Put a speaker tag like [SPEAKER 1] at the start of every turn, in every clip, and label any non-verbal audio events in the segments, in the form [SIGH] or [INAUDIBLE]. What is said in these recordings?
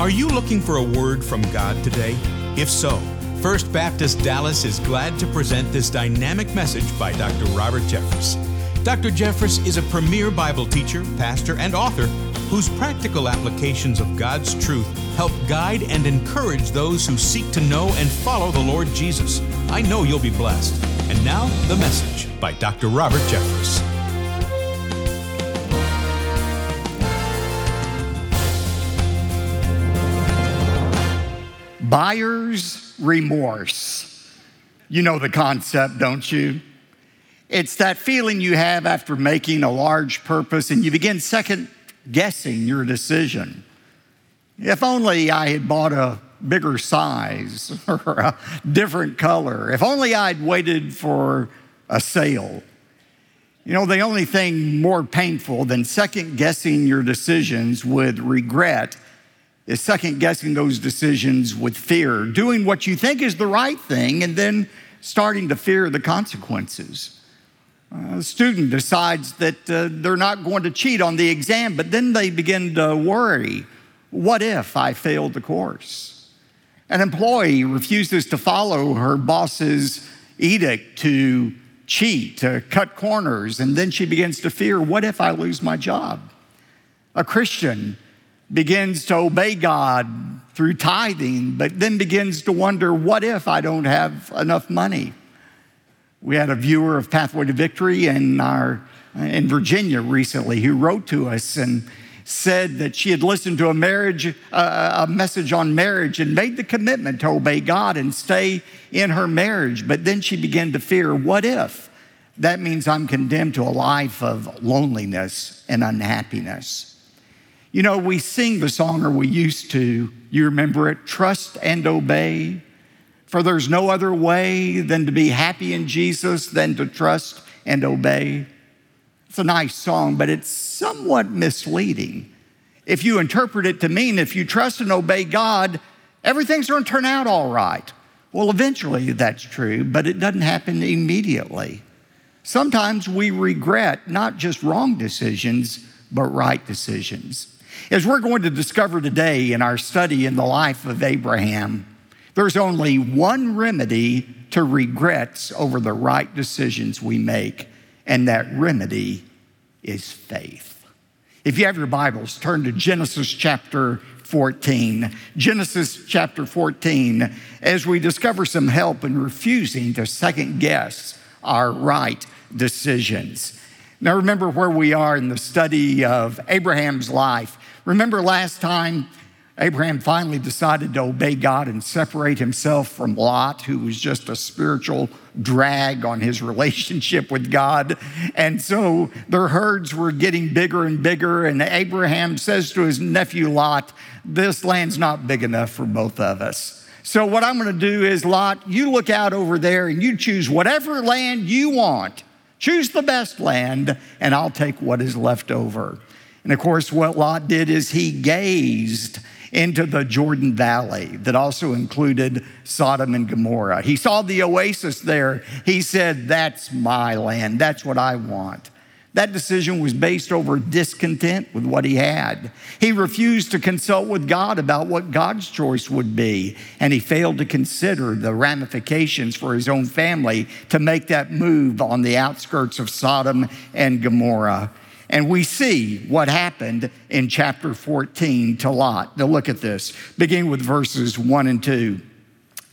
[SPEAKER 1] Are you looking for a word from God today? If so, First Baptist Dallas is glad to present this dynamic message by Dr. Robert Jeffress. Dr. Jeffress is a premier Bible teacher, pastor, and author whose practical applications of God's truth help guide and encourage those who seek to know and follow the Lord Jesus. I know you'll be blessed. And now, the message by Dr. Robert Jeffress.
[SPEAKER 2] Buyer's remorse. You know the concept, don't you? It's that feeling you have after making a large purpose and you begin second guessing your decision. If only I had bought a bigger size [LAUGHS] or a different color. If only I'd waited for a sale. You know, the only thing more painful than second guessing your decisions with regret is second guessing those decisions with fear, doing what you think is the right thing and then starting to fear the consequences. Uh, a student decides that uh, they're not going to cheat on the exam, but then they begin to worry what if I failed the course? An employee refuses to follow her boss's edict to cheat, to cut corners, and then she begins to fear what if I lose my job? A Christian begins to obey God through tithing, but then begins to wonder, what if I don't have enough money? We had a viewer of Pathway to Victory in, our, in Virginia recently who wrote to us and said that she had listened to a marriage, uh, a message on marriage, and made the commitment to obey God and stay in her marriage. But then she began to fear, what if that means I'm condemned to a life of loneliness and unhappiness? You know, we sing the song, or we used to, you remember it, trust and obey. For there's no other way than to be happy in Jesus than to trust and obey. It's a nice song, but it's somewhat misleading. If you interpret it to mean if you trust and obey God, everything's going to turn out all right. Well, eventually that's true, but it doesn't happen immediately. Sometimes we regret not just wrong decisions, but right decisions. As we're going to discover today in our study in the life of Abraham, there's only one remedy to regrets over the right decisions we make, and that remedy is faith. If you have your Bibles, turn to Genesis chapter 14. Genesis chapter 14, as we discover some help in refusing to second guess our right decisions. Now, remember where we are in the study of Abraham's life. Remember last time Abraham finally decided to obey God and separate himself from Lot, who was just a spiritual drag on his [LAUGHS] relationship with God. And so their herds were getting bigger and bigger. And Abraham says to his nephew Lot, This land's not big enough for both of us. So, what I'm going to do is, Lot, you look out over there and you choose whatever land you want. Choose the best land, and I'll take what is left over. And of course, what Lot did is he gazed into the Jordan Valley that also included Sodom and Gomorrah. He saw the oasis there. He said, That's my land. That's what I want. That decision was based over discontent with what he had. He refused to consult with God about what God's choice would be, and he failed to consider the ramifications for his own family to make that move on the outskirts of Sodom and Gomorrah. And we see what happened in chapter 14 to Lot. Now, look at this, beginning with verses 1 and 2.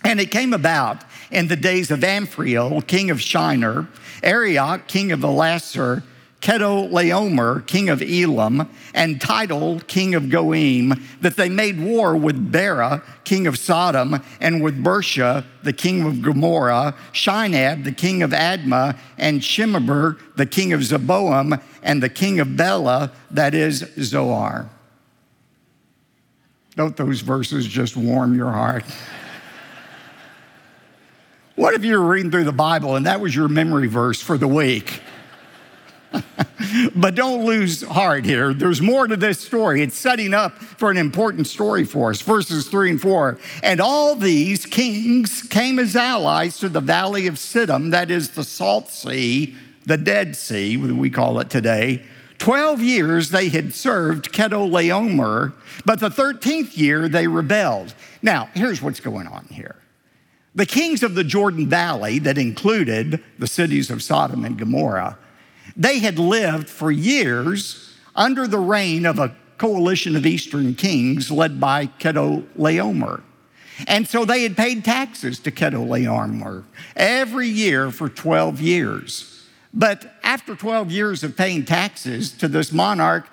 [SPEAKER 2] And it came about in the days of Amraphel, king of Shinar, Arioch, king of Ellasar, Chedorlaomer, king of Elam, and Tidal, king of Goiim, that they made war with Bera, king of Sodom, and with Birsha, the king of Gomorrah, Shinab, the king of Admah, and Shemeber, the king of Zeboam, and the king of Bela, that is Zoar. Don't those verses just warm your heart? what if you were reading through the Bible and that was your memory verse for the week? [LAUGHS] but don't lose heart here. There's more to this story. It's setting up for an important story for us. Verses three and four. And all these kings came as allies to the valley of Siddim, that is the Salt Sea, the Dead Sea, we call it today, 12 years they had served Chedorlaomer, but the 13th year they rebelled. Now, here's what's going on here. The kings of the Jordan Valley, that included the cities of Sodom and Gomorrah, they had lived for years under the reign of a coalition of eastern kings led by Chedorlaomer. And so they had paid taxes to Chedorlaomer every year for 12 years. But after 12 years of paying taxes to this monarch,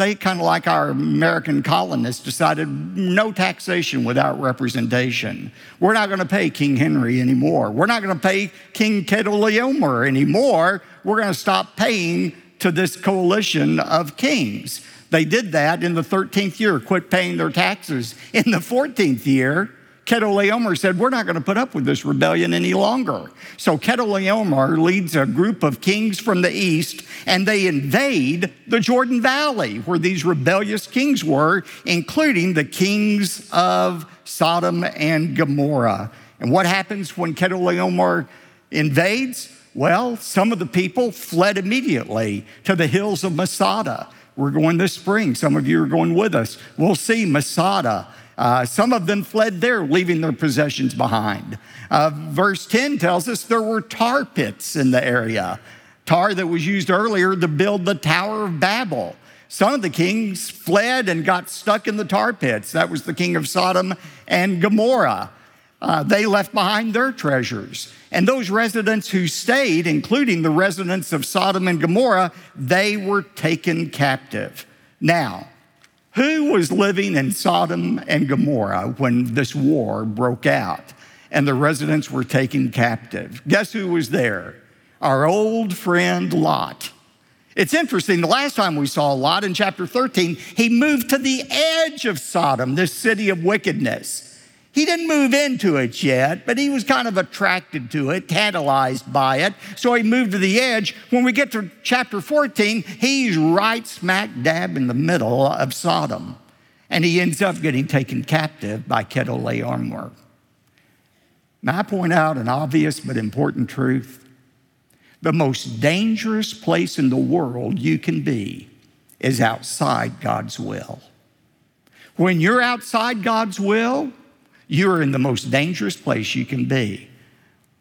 [SPEAKER 2] they kind of like our American colonists decided no taxation without representation. We're not going to pay King Henry anymore. We're not going to pay King Chedorlaomer anymore. We're going to stop paying to this coalition of kings. They did that in the 13th year, quit paying their taxes. In the 14th year, Chedorlaomer said, We're not going to put up with this rebellion any longer. So Chedorlaomer leads a group of kings from the east, and they invade the Jordan Valley, where these rebellious kings were, including the kings of Sodom and Gomorrah. And what happens when Chedorlaomer invades? Well, some of the people fled immediately to the hills of Masada. We're going this spring. Some of you are going with us. We'll see Masada. Uh, some of them fled there, leaving their possessions behind. Uh, verse 10 tells us there were tar pits in the area, tar that was used earlier to build the Tower of Babel. Some of the kings fled and got stuck in the tar pits. That was the king of Sodom and Gomorrah. Uh, they left behind their treasures. And those residents who stayed, including the residents of Sodom and Gomorrah, they were taken captive. Now, who was living in Sodom and Gomorrah when this war broke out and the residents were taken captive? Guess who was there? Our old friend Lot. It's interesting, the last time we saw Lot in chapter 13, he moved to the edge of Sodom, this city of wickedness. He didn't move into it yet, but he was kind of attracted to it, tantalized by it. So he moved to the edge. When we get to chapter 14, he's right smack dab in the middle of Sodom. And he ends up getting taken captive by Chedorlaomer. Now, I point out an obvious but important truth. The most dangerous place in the world you can be is outside God's will. When you're outside God's will, you are in the most dangerous place you can be.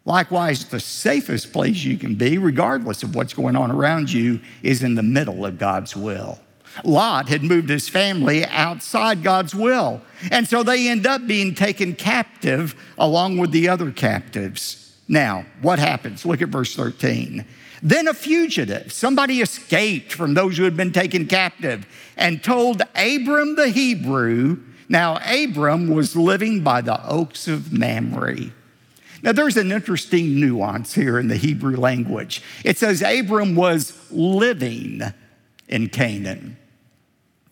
[SPEAKER 2] Likewise, the safest place you can be, regardless of what's going on around you, is in the middle of God's will. Lot had moved his family outside God's will. And so they end up being taken captive along with the other captives. Now, what happens? Look at verse 13. Then a fugitive, somebody escaped from those who had been taken captive and told Abram the Hebrew now, Abram was living by the oaks of Mamre. Now, there's an interesting nuance here in the Hebrew language. It says Abram was living in Canaan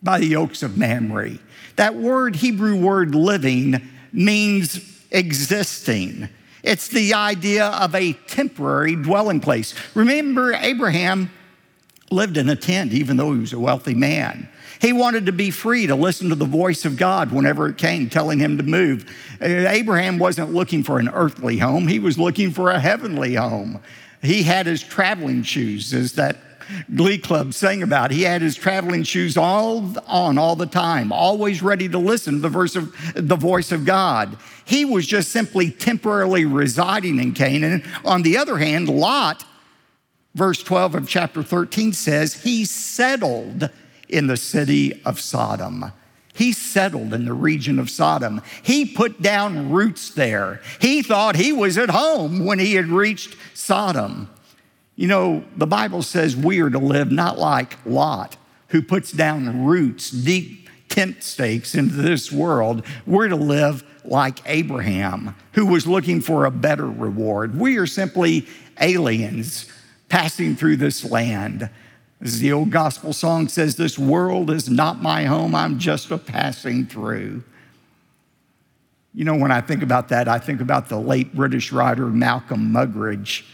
[SPEAKER 2] by the oaks of Mamre. That word, Hebrew word living, means existing. It's the idea of a temporary dwelling place. Remember, Abraham lived in a tent, even though he was a wealthy man. He wanted to be free to listen to the voice of God whenever it came, telling him to move. Uh, Abraham wasn't looking for an earthly home, he was looking for a heavenly home. He had his traveling shoes, as that glee club sang about. He had his traveling shoes all on all the time, always ready to listen to the, verse of, the voice of God. He was just simply temporarily residing in Canaan. On the other hand, Lot, verse 12 of chapter 13 says, he settled in the city of Sodom. He settled in the region of Sodom. He put down roots there. He thought he was at home when he had reached Sodom. You know, the Bible says we are to live not like Lot, who puts down roots, deep tent stakes into this world. We're to live like Abraham, who was looking for a better reward. We are simply aliens passing through this land. As the old gospel song says, This world is not my home, I'm just a passing through. You know, when I think about that, I think about the late British writer Malcolm Muggeridge.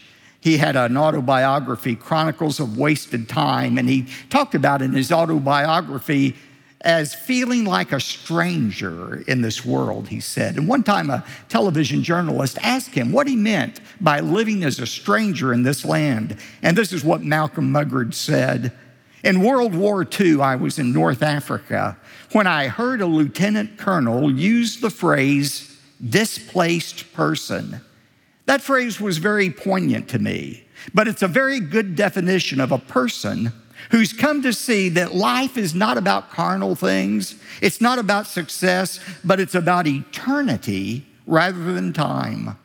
[SPEAKER 2] He had an autobiography, Chronicles of Wasted Time, and he talked about in his autobiography as feeling like a stranger in this world, he said. And one time, a television journalist asked him what he meant by living as a stranger in this land. And this is what Malcolm Muggeridge said In World War II, I was in North Africa when I heard a lieutenant colonel use the phrase displaced person. That phrase was very poignant to me, but it's a very good definition of a person who's come to see that life is not about carnal things, it's not about success, but it's about eternity rather than time.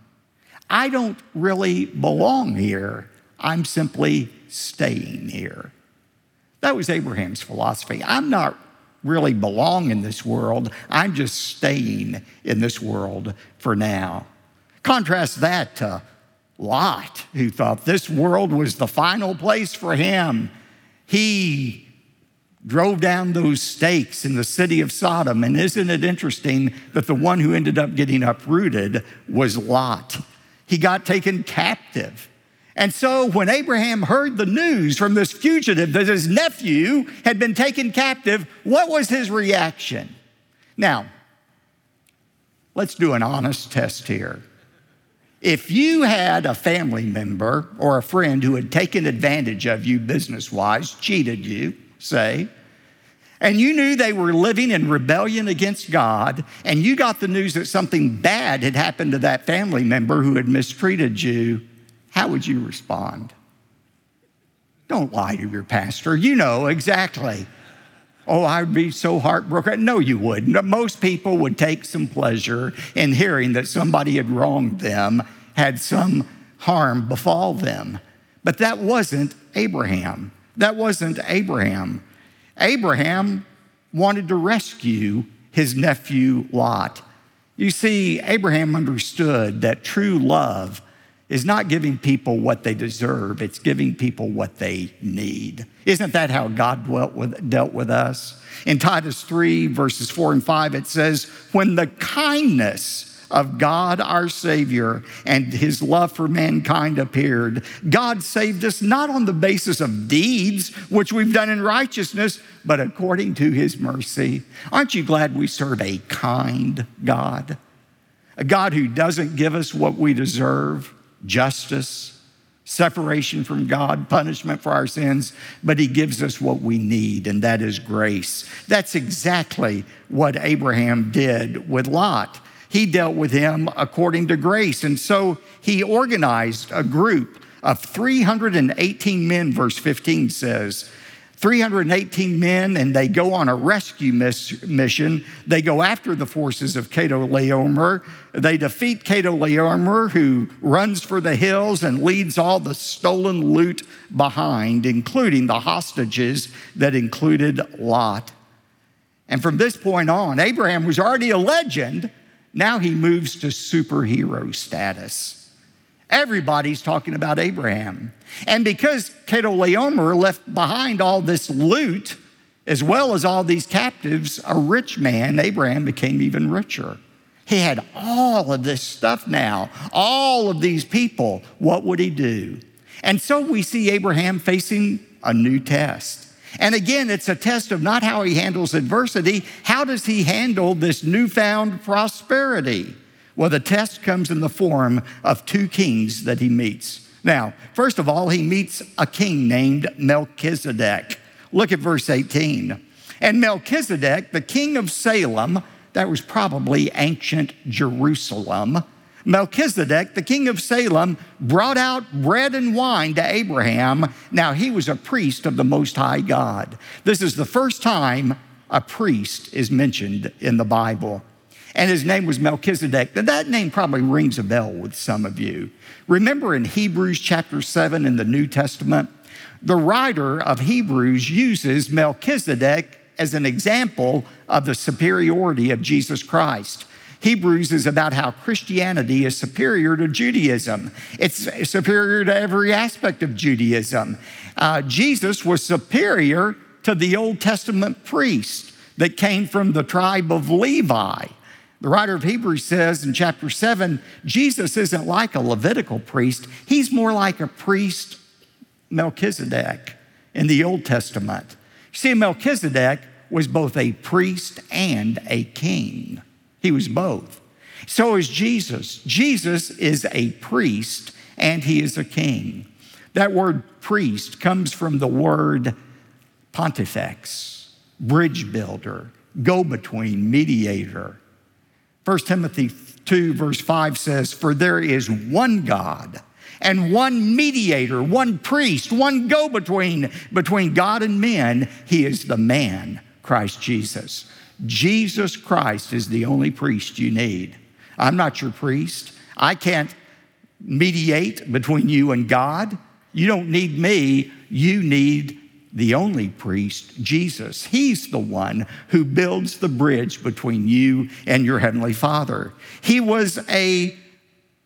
[SPEAKER 2] I don't really belong here. I'm simply staying here. That was Abraham's philosophy. I'm not really belong in this world. I'm just staying in this world for now. Contrast that to Lot, who thought this world was the final place for him. He drove down those stakes in the city of Sodom. And isn't it interesting that the one who ended up getting uprooted was Lot? He got taken captive. And so when Abraham heard the news from this fugitive that his nephew had been taken captive, what was his reaction? Now, let's do an honest test here. If you had a family member or a friend who had taken advantage of you business wise, cheated you, say, and you knew they were living in rebellion against God, and you got the news that something bad had happened to that family member who had mistreated you, how would you respond? Don't lie to your pastor. You know exactly. Oh, I'd be so heartbroken. No, you wouldn't. Most people would take some pleasure in hearing that somebody had wronged them, had some harm befall them. But that wasn't Abraham. That wasn't Abraham. Abraham wanted to rescue his nephew Lot. You see, Abraham understood that true love is not giving people what they deserve, it's giving people what they need. Isn't that how God dealt with, dealt with us? In Titus 3, verses 4 and 5, it says, When the kindness of God our Savior and his love for mankind appeared, God saved us not on the basis of deeds which we've done in righteousness, but according to his mercy. Aren't you glad we serve a kind God? A God who doesn't give us what we deserve justice, separation from God, punishment for our sins, but He gives us what we need, and that is grace. That's exactly what Abraham did with Lot. He dealt with him according to grace. And so he organized a group of 318 men, verse 15 says, 318 men, and they go on a rescue miss- mission. They go after the forces of Chedorlaomer. They defeat Chedorlaomer, who runs for the hills and leads all the stolen loot behind, including the hostages that included Lot. And from this point on, Abraham was already a legend. Now he moves to superhero status. Everybody's talking about Abraham. And because Chedorlaomer left behind all this loot, as well as all these captives, a rich man, Abraham became even richer. He had all of this stuff now, all of these people. What would he do? And so we see Abraham facing a new test. And again, it's a test of not how he handles adversity, how does he handle this newfound prosperity? Well, the test comes in the form of two kings that he meets. Now, first of all, he meets a king named Melchizedek. Look at verse 18. And Melchizedek, the king of Salem, that was probably ancient Jerusalem, Melchizedek, the king of Salem, brought out bread and wine to Abraham. Now, he was a priest of the Most High God. This is the first time a priest is mentioned in the Bible and his name was Melchizedek. Now, that name probably rings a bell with some of you. Remember in Hebrews chapter 7 in the New Testament, the writer of Hebrews uses Melchizedek as an example of the superiority of Jesus Christ. Hebrews is about how Christianity is superior to Judaism. It's superior to every aspect of Judaism. Uh, Jesus was superior to the Old Testament priest that came from the tribe of Levi. The writer of Hebrews says in chapter 7 Jesus isn't like a Levitical priest, he's more like a priest, Melchizedek, in the Old Testament. See, Melchizedek was both a priest and a king, he was both. So is Jesus. Jesus is a priest and he is a king. That word priest comes from the word pontifex, bridge builder, go between, mediator. 1 Timothy 2, verse 5 says, For there is one God and one mediator, one priest, one go between between God and men. He is the man, Christ Jesus. Jesus Christ is the only priest you need. I'm not your priest. I can't mediate between you and God. You don't need me. You need the only priest, Jesus. He's the one who builds the bridge between you and your heavenly Father. He was a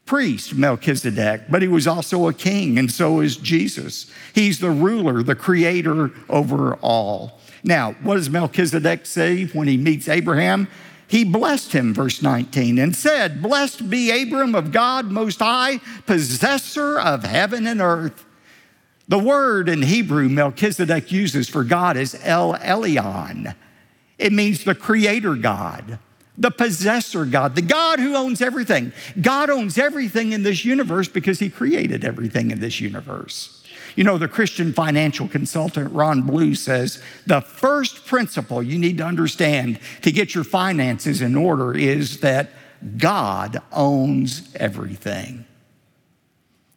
[SPEAKER 2] priest, Melchizedek, but he was also a king, and so is Jesus. He's the ruler, the creator over all. Now, what does Melchizedek say when he meets Abraham? He blessed him, verse 19, and said, Blessed be Abram of God Most High, possessor of heaven and earth. The word in Hebrew Melchizedek uses for God is El Elyon. It means the creator God the possessor God, the God who owns everything. God owns everything in this universe because he created everything in this universe. You know, the Christian financial consultant Ron Blue says the first principle you need to understand to get your finances in order is that God owns everything.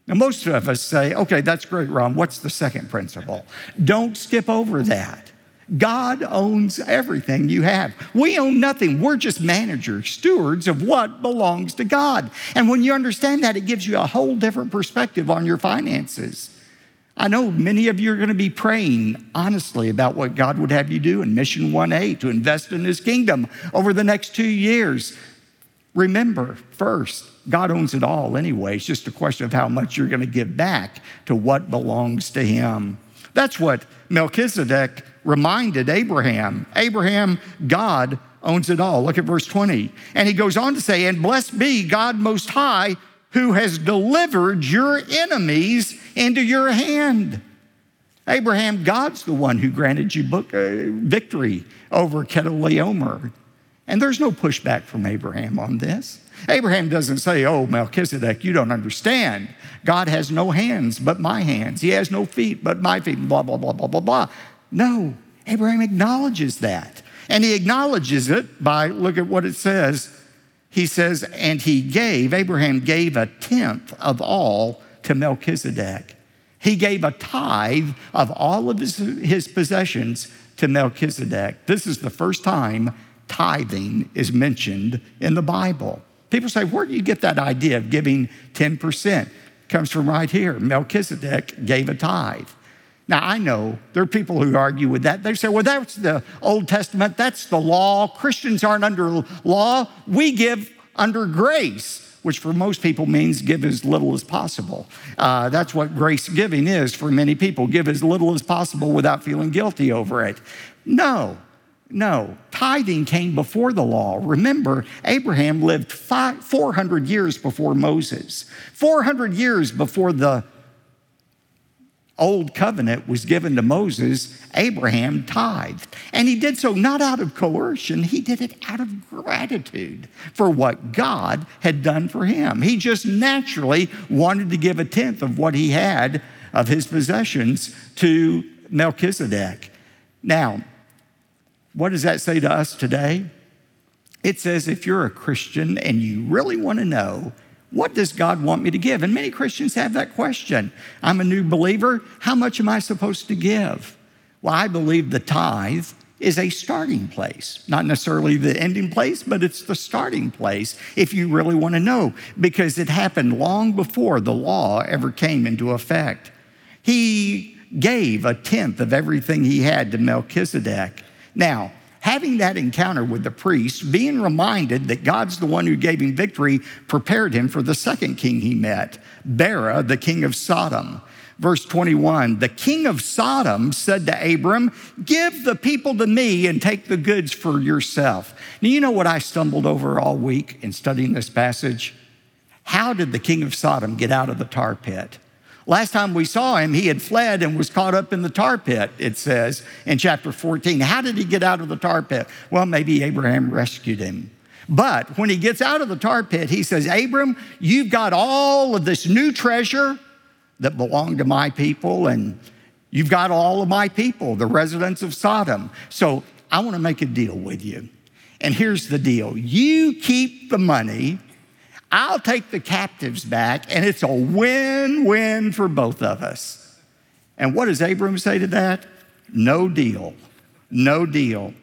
[SPEAKER 2] Now, most of us say, okay, that's great, Ron. What's the second principle? Don't skip over that. God owns everything you have. We own nothing. We're just managers, stewards of what belongs to God. And when you understand that, it gives you a whole different perspective on your finances. I know many of you are going to be praying honestly about what God would have you do in Mission 1A to invest in His kingdom over the next two years. Remember, first, God owns it all anyway. It's just a question of how much you're going to give back to what belongs to Him. That's what Melchizedek reminded Abraham. Abraham, God owns it all. Look at verse 20. And he goes on to say, And blessed be God Most High, who has delivered your enemies into your hand. Abraham, God's the one who granted you book, uh, victory over Chedorlaomer. And there's no pushback from Abraham on this. Abraham doesn't say, Oh, Melchizedek, you don't understand. God has no hands but my hands. He has no feet but my feet, blah, blah, blah, blah, blah, blah. No, Abraham acknowledges that. And he acknowledges it by, look at what it says. He says, and he gave, Abraham gave a tenth of all to Melchizedek. He gave a tithe of all of his, his possessions to Melchizedek. This is the first time tithing is mentioned in the Bible. People say, where do you get that idea of giving 10%? It comes from right here. Melchizedek gave a tithe. Now, I know there are people who argue with that. They say, well, that's the Old Testament, that's the law. Christians aren't under law. We give under grace, which for most people means give as little as possible. Uh, that's what grace giving is for many people give as little as possible without feeling guilty over it. No, no, tithing came before the law. Remember, Abraham lived five, 400 years before Moses, 400 years before the old covenant was given to Moses, Abraham tithed. And he did so not out of coercion, he did it out of gratitude for what God had done for him. He just naturally wanted to give a tenth of what he had of his possessions to Melchizedek. Now, what does that say to us today? It says if you're a Christian and you really want to know, what does God want me to give? And many Christians have that question. I'm a new believer. How much am I supposed to give? Well, I believe the tithe is a starting place, not necessarily the ending place, but it's the starting place if you really want to know, because it happened long before the law ever came into effect. He gave a tenth of everything he had to Melchizedek. Now, having that encounter with the priest, being reminded that God's the one who gave him victory, prepared him for the second king he met, Bera, the king of Sodom. Verse 21 The king of Sodom said to Abram, Give the people to me and take the goods for yourself. Now, you know what I stumbled over all week in studying this passage? How did the king of Sodom get out of the tar pit? Last time we saw him, he had fled and was caught up in the tar pit, it says in chapter 14. How did he get out of the tar pit? Well, maybe Abraham rescued him. But when he gets out of the tar pit, he says, Abram, you've got all of this new treasure that belonged to my people, and You've got all of my people, the residents of Sodom. So I want to make a deal with you. And here's the deal you keep the money, I'll take the captives back, and it's a win win for both of us. And what does Abram say to that? No deal. No deal.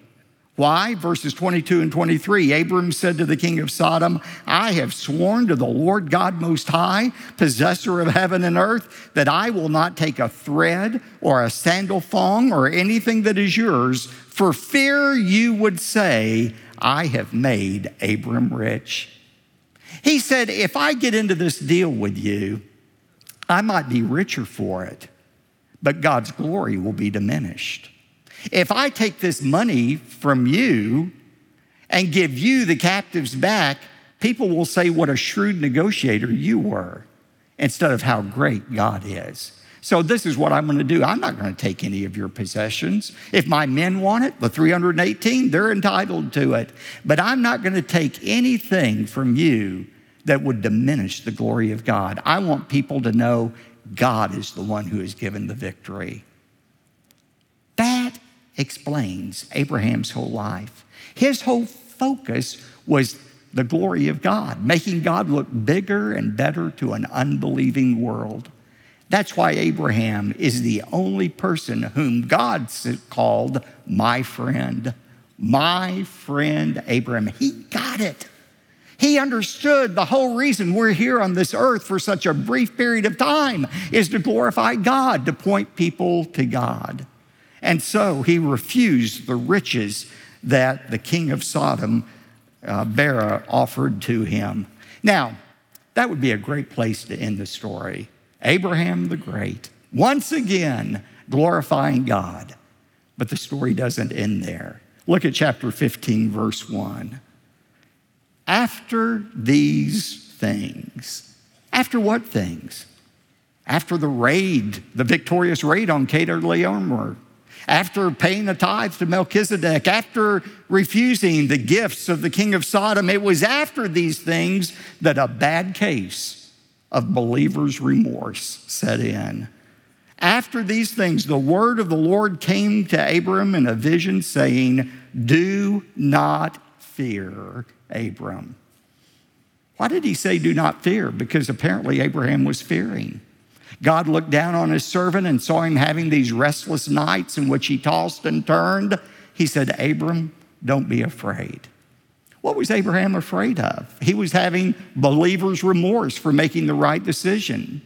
[SPEAKER 2] Why? Verses 22 and 23. Abram said to the king of Sodom, I have sworn to the Lord God Most High, possessor of heaven and earth, that I will not take a thread or a sandal thong or anything that is yours, for fear you would say, I have made Abram rich. He said, If I get into this deal with you, I might be richer for it, but God's glory will be diminished. If I take this money from you and give you the captives back, people will say what a shrewd negotiator you were instead of how great God is. So, this is what I'm going to do. I'm not going to take any of your possessions. If my men want it, the 318, they're entitled to it. But I'm not going to take anything from you that would diminish the glory of God. I want people to know God is the one who has given the victory. That explains Abraham's whole life. His whole focus was the glory of God, making God look bigger and better to an unbelieving world. That's why Abraham is the only person whom God called my friend. My friend Abraham. He got it. He understood the whole reason we're here on this earth for such a brief period of time is to glorify God, to point people to God. And so he refused the riches that the king of Sodom, uh, Bera, offered to him. Now, that would be a great place to end the story. Abraham the Great, once again glorifying God. But the story doesn't end there. Look at chapter 15, verse 1. After these things, after what things? After the raid, the victorious raid on Chedorlaomer, after paying the tithes to Melchizedek, after refusing the gifts of the king of Sodom, it was after these things that a bad case of believers' remorse set in. After these things, the word of the Lord came to Abram in a vision, saying, Do not fear, Abram. Why did he say, Do not fear? Because apparently Abraham was fearing. God looked down on his servant and saw him having these restless nights in which he tossed and turned. He said, Abram, don't be afraid. What was Abraham afraid of? He was having believer's remorse for making the right decision.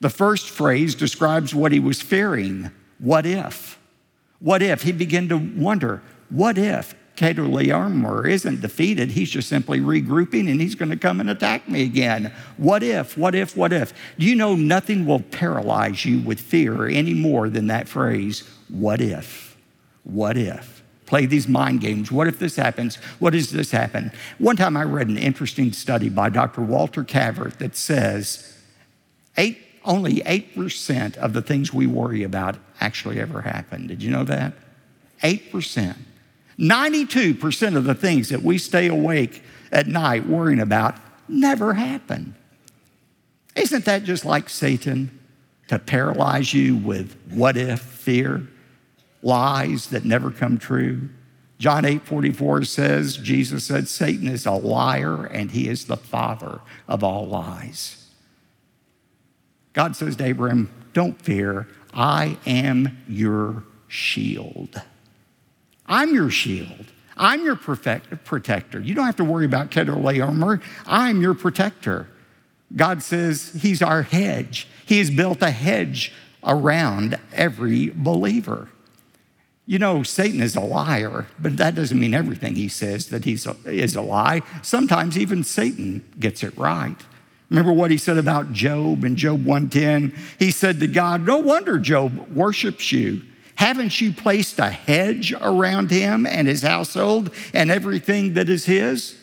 [SPEAKER 2] The first phrase describes what he was fearing. What if? What if? He began to wonder, what if Chedorlaomer isn't defeated. He's just simply regrouping and he's going to come and attack me again. What if, what if, what if? Do you know nothing will paralyze you with fear any more than that phrase, what if? What if? Play these mind games. What if this happens? What does this happen? One time I read an interesting study by Dr. Walter Cavert that says eight, only 8% of the things we worry about actually ever happen. Did you know that? 8%. 92% of the things that we stay awake at night worrying about never happen. Isn't that just like Satan to paralyze you with what if fear, lies that never come true? John 8 44 says, Jesus said, Satan is a liar and he is the father of all lies. God says to Abraham, Don't fear, I am your shield. I'm your shield. I'm your perfect, protector. You don't have to worry about Chedorlaomer. I'm your protector. God says He's our hedge. He has built a hedge around every believer. You know, Satan is a liar, but that doesn't mean everything he says that he is a lie. Sometimes even Satan gets it right. Remember what he said about Job in Job 110? He said to God, No wonder Job worships you. Haven't you placed a hedge around him and his household and everything that is his?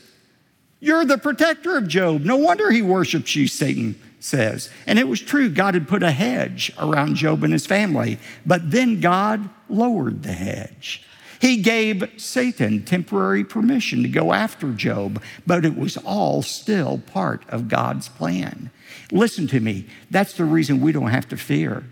[SPEAKER 2] You're the protector of Job. No wonder he worships you, Satan says. And it was true, God had put a hedge around Job and his family, but then God lowered the hedge. He gave Satan temporary permission to go after Job, but it was all still part of God's plan. Listen to me, that's the reason we don't have to fear.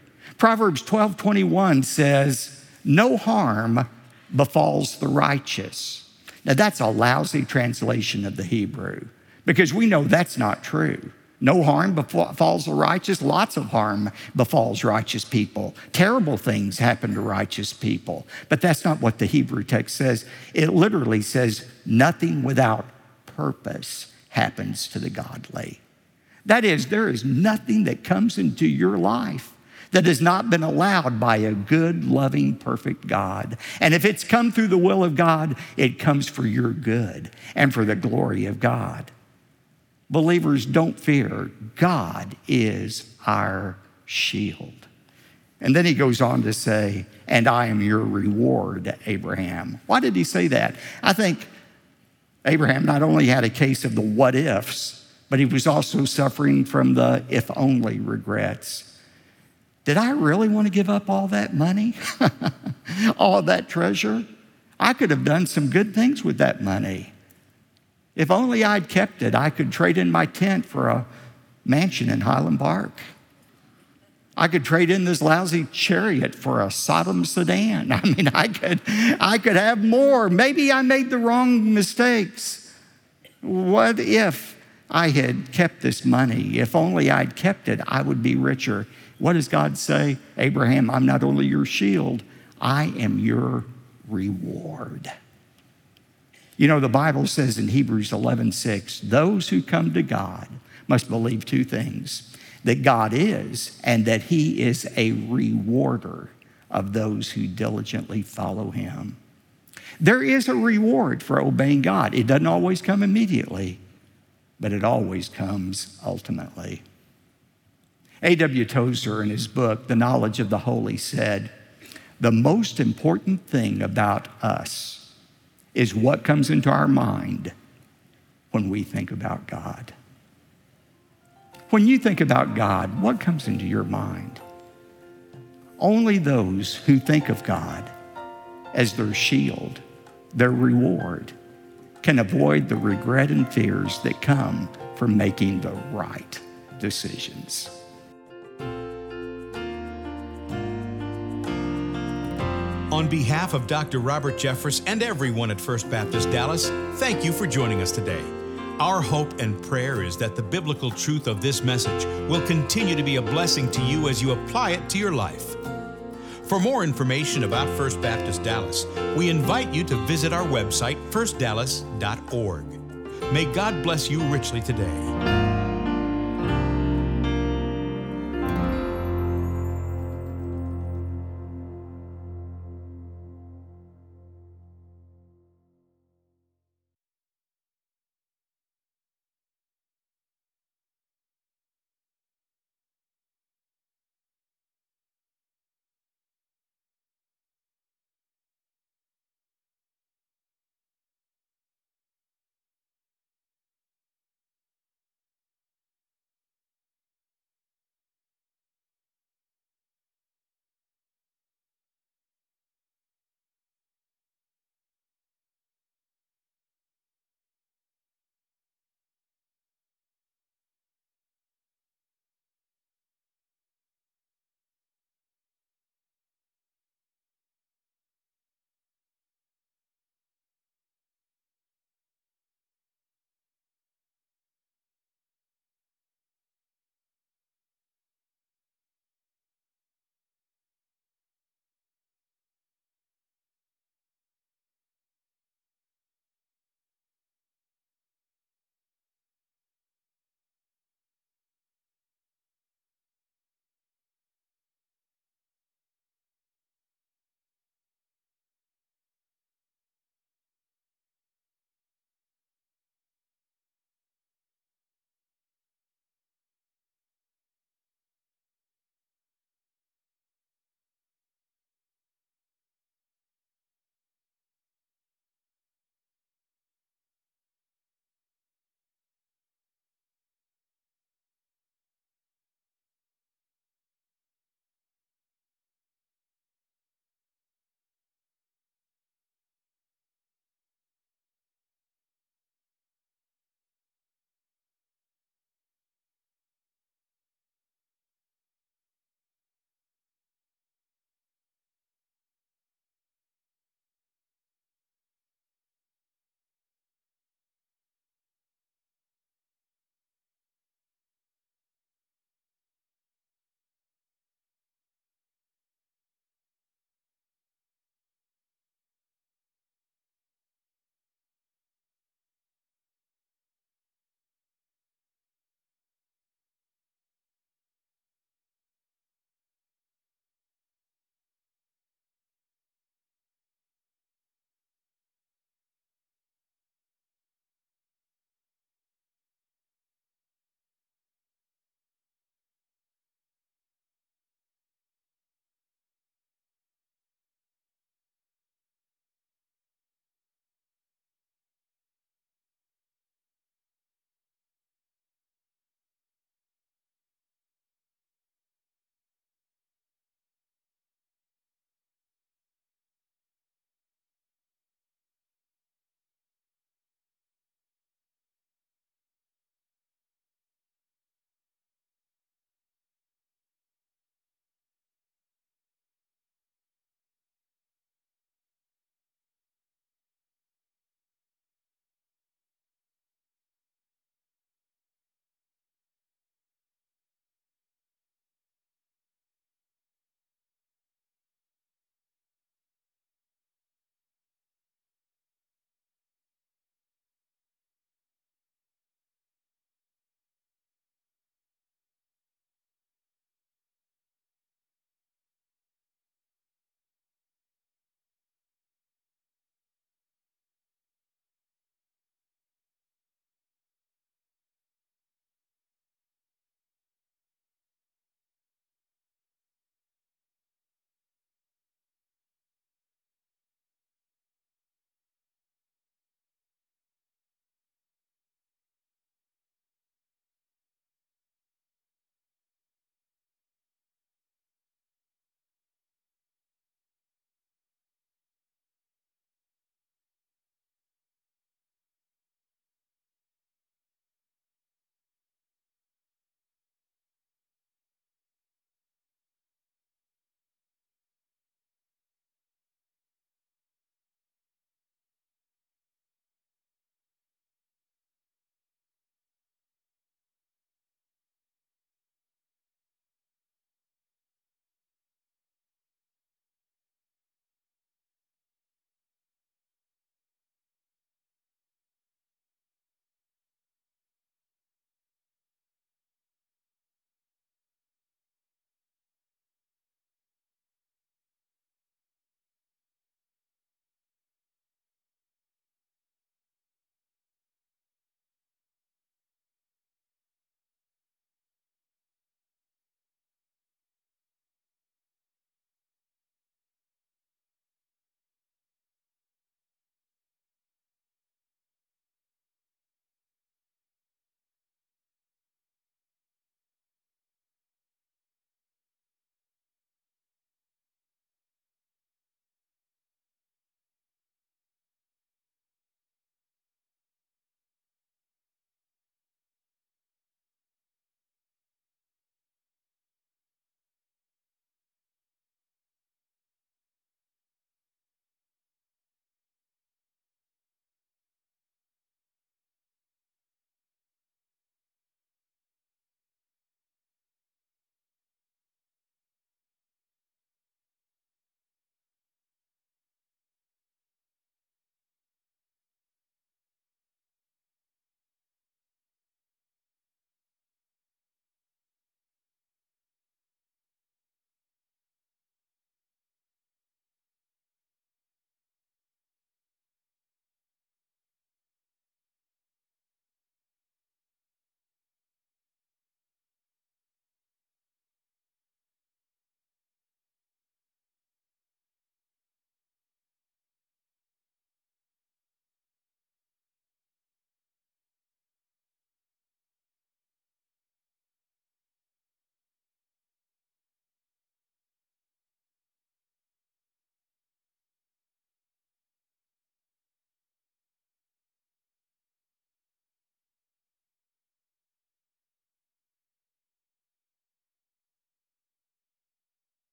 [SPEAKER 2] Proverbs 12 21 says, No harm befalls the righteous. Now, that's a lousy translation of the Hebrew because we know that's not true. No harm befalls the righteous. Lots of harm befalls righteous people. Terrible things happen to righteous people. But that's not what the Hebrew text says. It literally says, nothing without purpose happens to the godly. That is, there is nothing that comes into your life that has not been allowed by a good, loving, perfect God. And if it's come through the will of God, it comes for your good and for the glory of God. Believers, don't fear. God is our shield. And then he goes on to say, And I am your reward, Abraham. Why did he say that? I think Abraham not only had a case of the what ifs, but he was also suffering from the if only regrets. Did I really want to give up all that money, [LAUGHS] all that treasure? I could have done some good things with that money. If only I'd kept it, I could trade in my tent for a mansion in Highland Park. I could trade in this lousy chariot for a Sodom sedan. [LAUGHS] I mean, I could, I could have more. Maybe I made the wrong mistakes. What if I had kept this money? If only I'd kept it, I would be richer. What does God say? Abraham, I'm not only your shield, I am your reward. You know, the Bible says in Hebrews 11 6, those who come to God must believe two things that God is and that He is a rewarder of those who diligently follow Him. There is a reward for obeying God. It doesn't always come immediately, but it always comes ultimately. A.W. Tozer, in his book, The Knowledge of the Holy, said, The most important thing about us is what comes into our mind when we think about God. When you think about God, what comes into your mind? Only those who think of God as their shield, their reward, can avoid the regret and fears that come from making the right decisions.
[SPEAKER 1] On behalf of Dr. Robert Jeffress and everyone at First Baptist Dallas, thank you for joining us today. Our hope and prayer is that the biblical truth of this message will continue to be a blessing to you as you apply it to your life. For more information about First Baptist Dallas, we invite you to visit our website, firstdallas.org. May God bless you richly today.